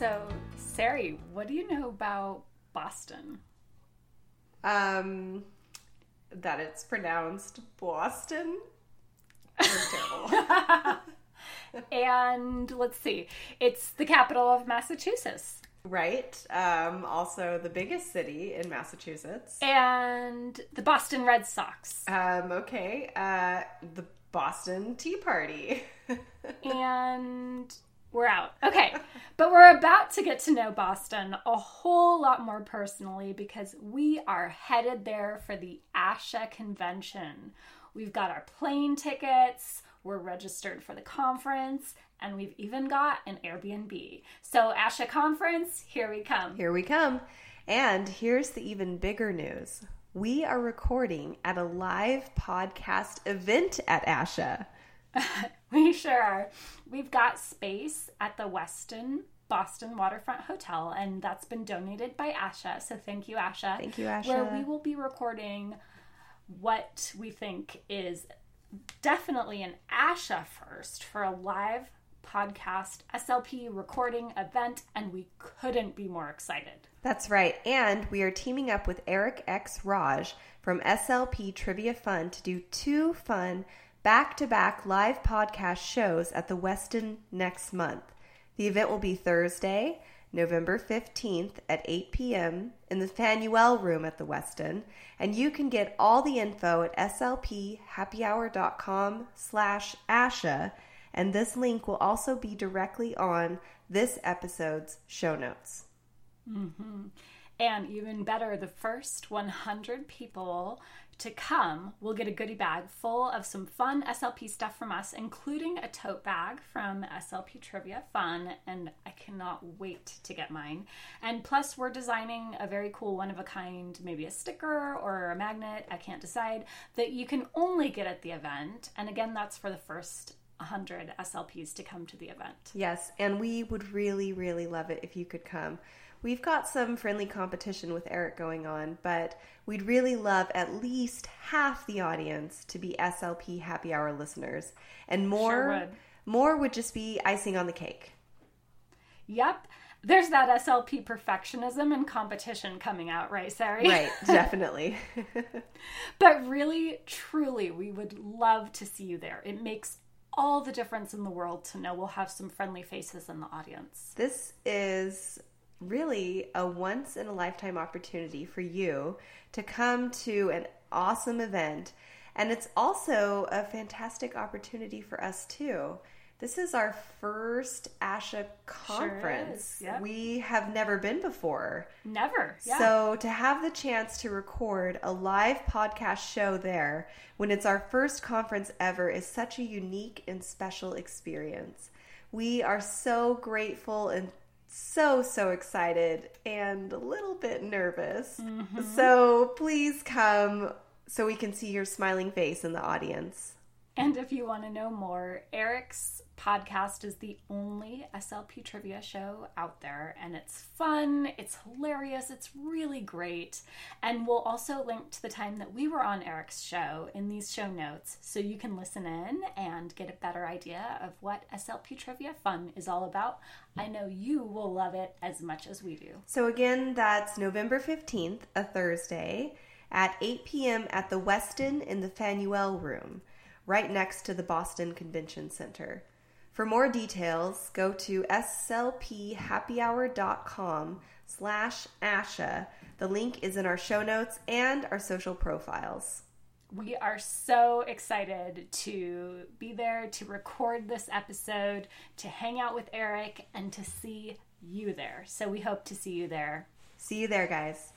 So, Sari, what do you know about Boston? Um, that it's pronounced Boston. terrible. and let's see, it's the capital of Massachusetts. Right. Um, also, the biggest city in Massachusetts. And the Boston Red Sox. Um, okay. Uh, the Boston Tea Party. and we're out. Okay. But we're about to get to know Boston a whole lot more personally because we are headed there for the ASHA convention. We've got our plane tickets, we're registered for the conference, and we've even got an Airbnb. So, ASHA conference, here we come. Here we come. And here's the even bigger news we are recording at a live podcast event at ASHA. we sure are. We've got space at the Westin Boston Waterfront Hotel, and that's been donated by ASHA. So thank you, ASHA. Thank you, ASHA. Where we will be recording what we think is definitely an ASHA first for a live podcast SLP recording event, and we couldn't be more excited. That's right. And we are teaming up with Eric X. Raj from SLP Trivia Fun to do two fun back to back live podcast shows at the Westin next month. The event will be Thursday, November 15th at 8 p.m. in the Faneuil room at the Westin, and you can get all the info at slphappyhour.com slash asha, and this link will also be directly on this episode's show notes. Mm-hmm. And even better, the first 100 people to come will get a goodie bag full of some fun SLP stuff from us, including a tote bag from SLP Trivia Fun. And I cannot wait to get mine. And plus, we're designing a very cool one of a kind, maybe a sticker or a magnet, I can't decide, that you can only get at the event. And again, that's for the first 100 SLPs to come to the event. Yes, and we would really, really love it if you could come. We've got some friendly competition with Eric going on, but we'd really love at least half the audience to be SLP happy hour listeners. And more sure would. more would just be icing on the cake. Yep. There's that SLP perfectionism and competition coming out, right, Sari? Right, definitely. but really, truly, we would love to see you there. It makes all the difference in the world to know we'll have some friendly faces in the audience. This is really a once in a lifetime opportunity for you to come to an awesome event. And it's also a fantastic opportunity for us too. This is our first ASHA conference. Sure yep. We have never been before. Never. Yeah. So to have the chance to record a live podcast show there when it's our first conference ever is such a unique and special experience. We are so grateful and so, so excited and a little bit nervous. Mm-hmm. So please come so we can see your smiling face in the audience. And if you want to know more, Eric's podcast is the only SLP trivia show out there, and it's fun, it's hilarious, it's really great. And we'll also link to the time that we were on Eric's show in these show notes so you can listen in and get a better idea of what SLP trivia fun is all about. I know you will love it as much as we do. So, again, that's November 15th, a Thursday, at 8 p.m. at the Westin in the Faneuil Room right next to the Boston Convention Center. For more details, go to slphappyhour.com slash ASHA. The link is in our show notes and our social profiles. We are so excited to be there, to record this episode, to hang out with Eric, and to see you there. So we hope to see you there. See you there, guys.